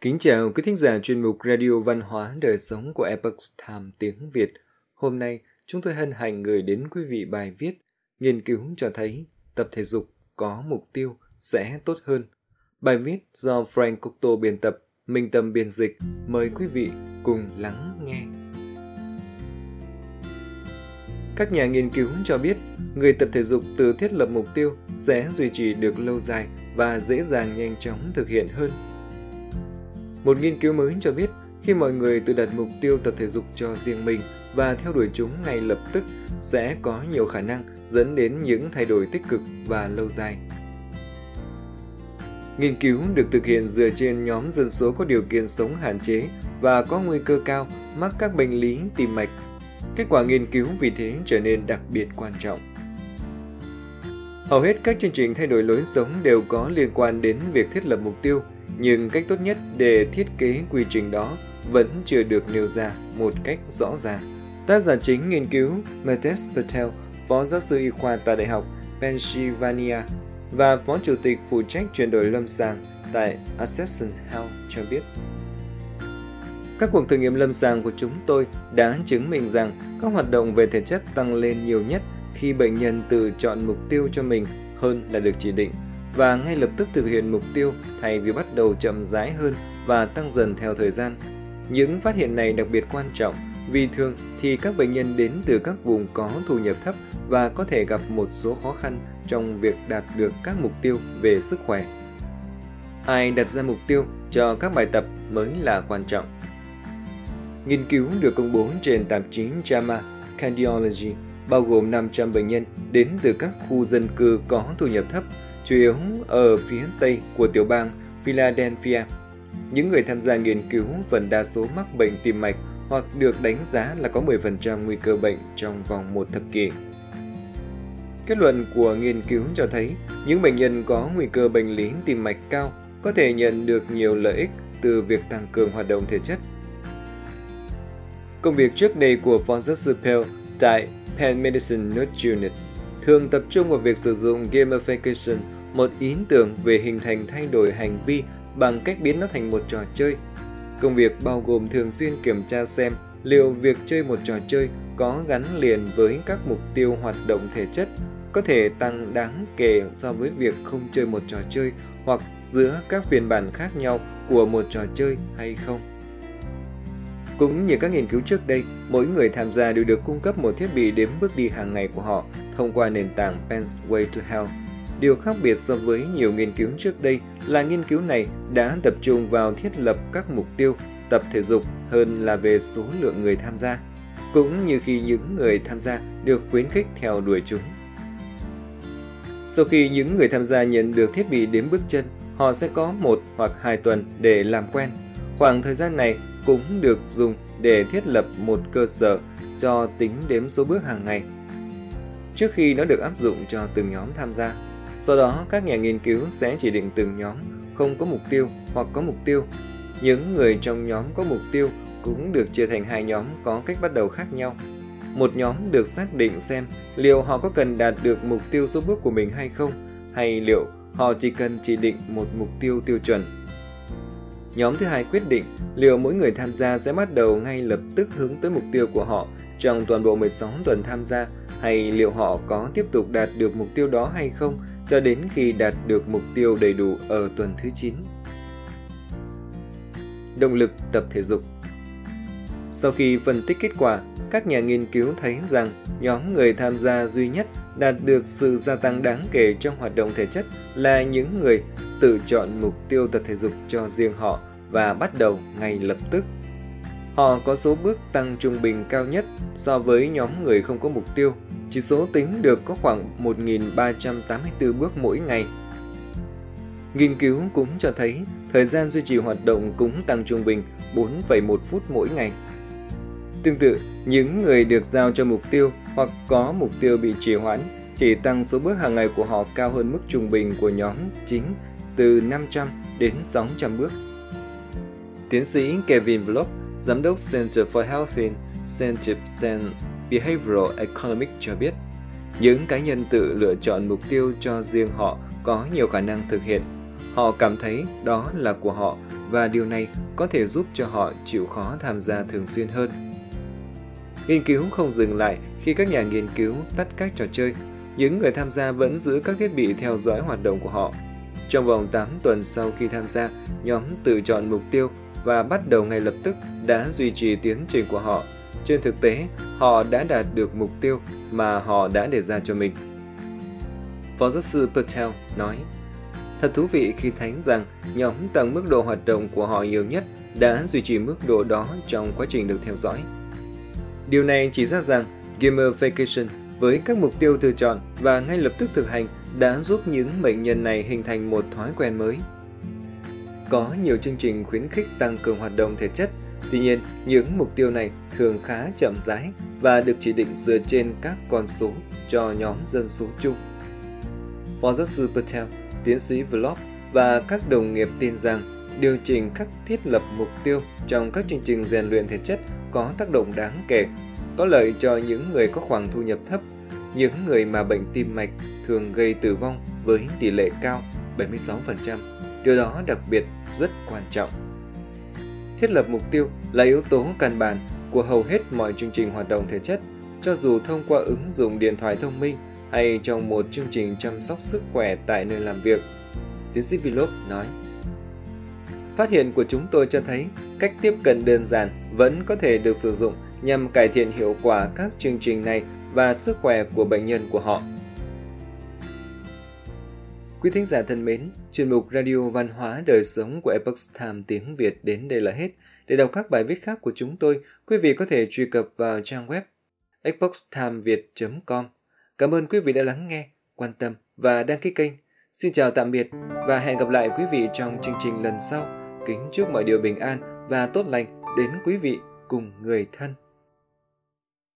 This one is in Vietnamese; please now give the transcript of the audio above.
Kính chào quý thính giả chuyên mục Radio Văn hóa Đời Sống của Epoch Time tiếng Việt. Hôm nay, chúng tôi hân hạnh gửi đến quý vị bài viết Nghiên cứu cho thấy tập thể dục có mục tiêu sẽ tốt hơn. Bài viết do Frank Cocteau biên tập, Minh Tâm biên dịch. Mời quý vị cùng lắng nghe. Các nhà nghiên cứu cho biết, người tập thể dục từ thiết lập mục tiêu sẽ duy trì được lâu dài và dễ dàng nhanh chóng thực hiện hơn một nghiên cứu mới cho biết, khi mọi người tự đặt mục tiêu tập thể dục cho riêng mình và theo đuổi chúng ngay lập tức sẽ có nhiều khả năng dẫn đến những thay đổi tích cực và lâu dài. Nghiên cứu được thực hiện dựa trên nhóm dân số có điều kiện sống hạn chế và có nguy cơ cao mắc các bệnh lý tim mạch. Kết quả nghiên cứu vì thế trở nên đặc biệt quan trọng. Hầu hết các chương trình thay đổi lối sống đều có liên quan đến việc thiết lập mục tiêu – nhưng cách tốt nhất để thiết kế quy trình đó vẫn chưa được nêu ra một cách rõ ràng. Tác giả chính nghiên cứu Mitesh Patel, phó giáo sư y khoa tại Đại học Pennsylvania và phó chủ tịch phụ trách chuyển đổi lâm sàng tại Accession Health cho biết. Các cuộc thử nghiệm lâm sàng của chúng tôi đã chứng minh rằng các hoạt động về thể chất tăng lên nhiều nhất khi bệnh nhân tự chọn mục tiêu cho mình hơn là được chỉ định và ngay lập tức thực hiện mục tiêu thay vì bắt đầu chậm rãi hơn và tăng dần theo thời gian. Những phát hiện này đặc biệt quan trọng vì thường thì các bệnh nhân đến từ các vùng có thu nhập thấp và có thể gặp một số khó khăn trong việc đạt được các mục tiêu về sức khỏe. Ai đặt ra mục tiêu cho các bài tập mới là quan trọng. Nghiên cứu được công bố trên tạp chí JAMA Cardiology, bao gồm 500 bệnh nhân đến từ các khu dân cư có thu nhập thấp chủ yếu ở phía tây của tiểu bang Philadelphia. Những người tham gia nghiên cứu phần đa số mắc bệnh tim mạch hoặc được đánh giá là có 10% nguy cơ bệnh trong vòng một thập kỷ. Kết luận của nghiên cứu cho thấy, những bệnh nhân có nguy cơ bệnh lý tim mạch cao có thể nhận được nhiều lợi ích từ việc tăng cường hoạt động thể chất. Công việc trước đây của phó giáo sư Pell tại Penn Medicine North Unit thường tập trung vào việc sử dụng gamification, một ý tưởng về hình thành thay đổi hành vi bằng cách biến nó thành một trò chơi. Công việc bao gồm thường xuyên kiểm tra xem liệu việc chơi một trò chơi có gắn liền với các mục tiêu hoạt động thể chất, có thể tăng đáng kể so với việc không chơi một trò chơi hoặc giữa các phiên bản khác nhau của một trò chơi hay không. Cũng như các nghiên cứu trước đây, mỗi người tham gia đều được cung cấp một thiết bị đếm bước đi hàng ngày của họ thông qua nền tảng Penn's Way to Health Điều khác biệt so với nhiều nghiên cứu trước đây là nghiên cứu này đã tập trung vào thiết lập các mục tiêu tập thể dục hơn là về số lượng người tham gia, cũng như khi những người tham gia được khuyến khích theo đuổi chúng. Sau khi những người tham gia nhận được thiết bị đếm bước chân, họ sẽ có một hoặc hai tuần để làm quen. Khoảng thời gian này cũng được dùng để thiết lập một cơ sở cho tính đếm số bước hàng ngày. Trước khi nó được áp dụng cho từng nhóm tham gia, sau đó, các nhà nghiên cứu sẽ chỉ định từng nhóm không có mục tiêu hoặc có mục tiêu. Những người trong nhóm có mục tiêu cũng được chia thành hai nhóm có cách bắt đầu khác nhau. Một nhóm được xác định xem liệu họ có cần đạt được mục tiêu số bước của mình hay không, hay liệu họ chỉ cần chỉ định một mục tiêu tiêu chuẩn. Nhóm thứ hai quyết định liệu mỗi người tham gia sẽ bắt đầu ngay lập tức hướng tới mục tiêu của họ trong toàn bộ 16 tuần tham gia hay liệu họ có tiếp tục đạt được mục tiêu đó hay không cho đến khi đạt được mục tiêu đầy đủ ở tuần thứ 9. Động lực tập thể dục Sau khi phân tích kết quả, các nhà nghiên cứu thấy rằng nhóm người tham gia duy nhất đạt được sự gia tăng đáng kể trong hoạt động thể chất là những người tự chọn mục tiêu tập thể dục cho riêng họ và bắt đầu ngay lập tức. Họ có số bước tăng trung bình cao nhất so với nhóm người không có mục tiêu chỉ số tính được có khoảng 1.384 bước mỗi ngày. Nghiên cứu cũng cho thấy thời gian duy trì hoạt động cũng tăng trung bình 4,1 phút mỗi ngày. Tương tự, những người được giao cho mục tiêu hoặc có mục tiêu bị trì hoãn chỉ tăng số bước hàng ngày của họ cao hơn mức trung bình của nhóm chính từ 500 đến 600 bước. Tiến sĩ Kevin Vlog, giám đốc Center for Healthy Incentives and Behavioral Economics cho biết, những cá nhân tự lựa chọn mục tiêu cho riêng họ có nhiều khả năng thực hiện. Họ cảm thấy đó là của họ và điều này có thể giúp cho họ chịu khó tham gia thường xuyên hơn. Nghiên cứu không dừng lại khi các nhà nghiên cứu tắt các trò chơi. Những người tham gia vẫn giữ các thiết bị theo dõi hoạt động của họ. Trong vòng 8 tuần sau khi tham gia, nhóm tự chọn mục tiêu và bắt đầu ngay lập tức đã duy trì tiến trình của họ. Trên thực tế, họ đã đạt được mục tiêu mà họ đã đề ra cho mình. Phó giáo sư Patel nói, Thật thú vị khi thấy rằng nhóm tăng mức độ hoạt động của họ nhiều nhất đã duy trì mức độ đó trong quá trình được theo dõi. Điều này chỉ ra rằng gamification với các mục tiêu tự chọn và ngay lập tức thực hành đã giúp những bệnh nhân này hình thành một thói quen mới. Có nhiều chương trình khuyến khích tăng cường hoạt động thể chất, tuy nhiên những mục tiêu này thường khá chậm rãi và được chỉ định dựa trên các con số cho nhóm dân số chung. Phó giáo sư Patel, tiến sĩ Vlog và các đồng nghiệp tin rằng điều chỉnh các thiết lập mục tiêu trong các chương trình rèn luyện thể chất có tác động đáng kể, có lợi cho những người có khoản thu nhập thấp, những người mà bệnh tim mạch thường gây tử vong với tỷ lệ cao 76%. Điều đó đặc biệt rất quan trọng. Thiết lập mục tiêu là yếu tố căn bản của hầu hết mọi chương trình hoạt động thể chất, cho dù thông qua ứng dụng điện thoại thông minh hay trong một chương trình chăm sóc sức khỏe tại nơi làm việc. Tiến sĩ Vlog nói, Phát hiện của chúng tôi cho thấy cách tiếp cận đơn giản vẫn có thể được sử dụng nhằm cải thiện hiệu quả các chương trình này và sức khỏe của bệnh nhân của họ. Quý thính giả thân mến, chuyên mục Radio Văn hóa Đời Sống của Epoch Time tiếng Việt đến đây là hết. Để đọc các bài viết khác của chúng tôi, quý vị có thể truy cập vào trang web epochtimeviet.com. Cảm ơn quý vị đã lắng nghe, quan tâm và đăng ký kênh. Xin chào tạm biệt và hẹn gặp lại quý vị trong chương trình lần sau. Kính chúc mọi điều bình an và tốt lành đến quý vị cùng người thân.